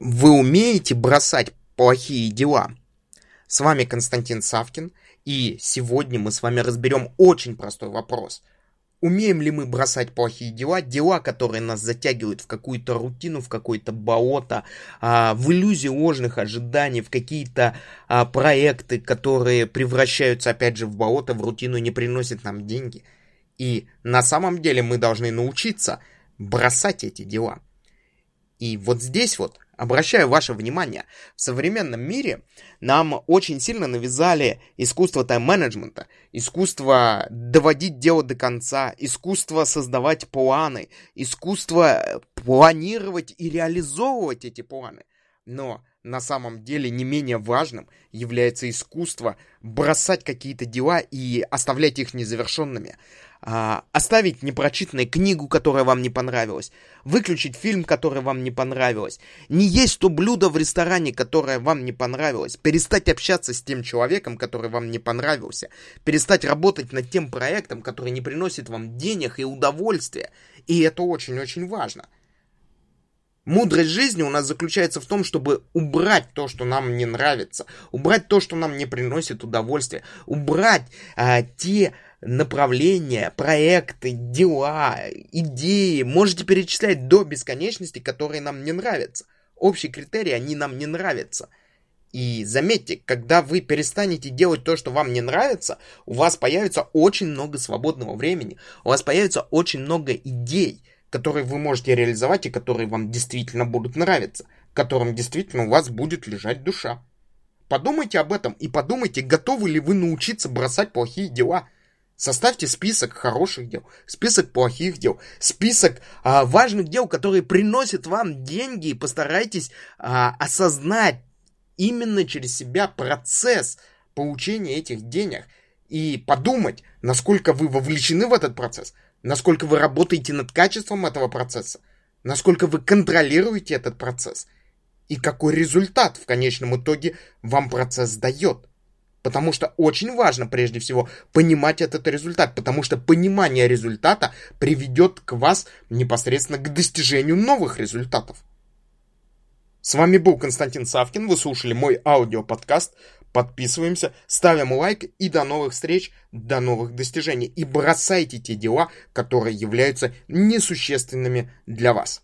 Вы умеете бросать плохие дела? С вами Константин Савкин, и сегодня мы с вами разберем очень простой вопрос. Умеем ли мы бросать плохие дела, дела, которые нас затягивают в какую-то рутину, в какое-то болото, а, в иллюзии ложных ожиданий, в какие-то а, проекты, которые превращаются опять же в болото, в рутину и не приносят нам деньги. И на самом деле мы должны научиться бросать эти дела. И вот здесь вот обращаю ваше внимание, в современном мире нам очень сильно навязали искусство тайм-менеджмента, искусство доводить дело до конца, искусство создавать планы, искусство планировать и реализовывать эти планы. Но на самом деле не менее важным является искусство бросать какие-то дела и оставлять их незавершенными а, оставить непрочитанную книгу, которая вам не понравилась, выключить фильм, который вам не понравилось, не есть то блюдо в ресторане, которое вам не понравилось, перестать общаться с тем человеком, который вам не понравился, перестать работать над тем проектом, который не приносит вам денег и удовольствия. И это очень-очень важно. Мудрость жизни у нас заключается в том, чтобы убрать то, что нам не нравится, убрать то, что нам не приносит удовольствия, убрать а, те направления, проекты, дела, идеи. Можете перечислять до бесконечности, которые нам не нравятся. Общие критерии, они нам не нравятся. И заметьте, когда вы перестанете делать то, что вам не нравится, у вас появится очень много свободного времени, у вас появится очень много идей, которые вы можете реализовать и которые вам действительно будут нравиться, которым действительно у вас будет лежать душа. Подумайте об этом и подумайте, готовы ли вы научиться бросать плохие дела – Составьте список хороших дел, список плохих дел, список а, важных дел, которые приносят вам деньги, и постарайтесь а, осознать именно через себя процесс получения этих денег и подумать, насколько вы вовлечены в этот процесс, насколько вы работаете над качеством этого процесса, насколько вы контролируете этот процесс и какой результат в конечном итоге вам процесс дает. Потому что очень важно, прежде всего, понимать этот результат, потому что понимание результата приведет к вас непосредственно к достижению новых результатов. С вами был Константин Савкин, вы слушали мой аудиоподкаст. Подписываемся, ставим лайк и до новых встреч, до новых достижений. И бросайте те дела, которые являются несущественными для вас.